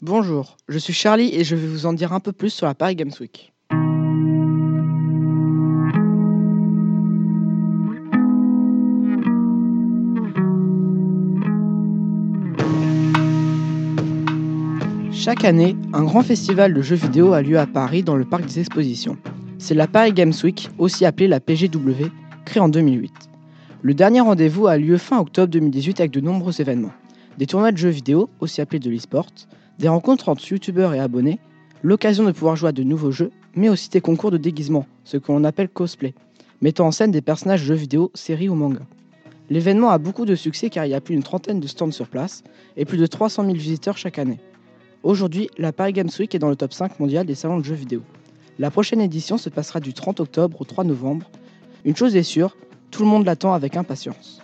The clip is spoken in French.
Bonjour, je suis Charlie et je vais vous en dire un peu plus sur la Paris Games Week. Chaque année, un grand festival de jeux vidéo a lieu à Paris dans le parc des expositions. C'est la Paris Games Week, aussi appelée la PGW, créée en 2008. Le dernier rendez-vous a lieu fin octobre 2018 avec de nombreux événements. Des tournois de jeux vidéo, aussi appelés de l'e-sport, des rencontres entre youtubeurs et abonnés, l'occasion de pouvoir jouer à de nouveaux jeux, mais aussi des concours de déguisement, ce que l'on appelle cosplay, mettant en scène des personnages jeux vidéo, séries ou mangas. L'événement a beaucoup de succès car il y a plus d'une trentaine de stands sur place et plus de 300 000 visiteurs chaque année. Aujourd'hui, la Paris Games Week est dans le top 5 mondial des salons de jeux vidéo. La prochaine édition se passera du 30 octobre au 3 novembre. Une chose est sûre, tout le monde l'attend avec impatience.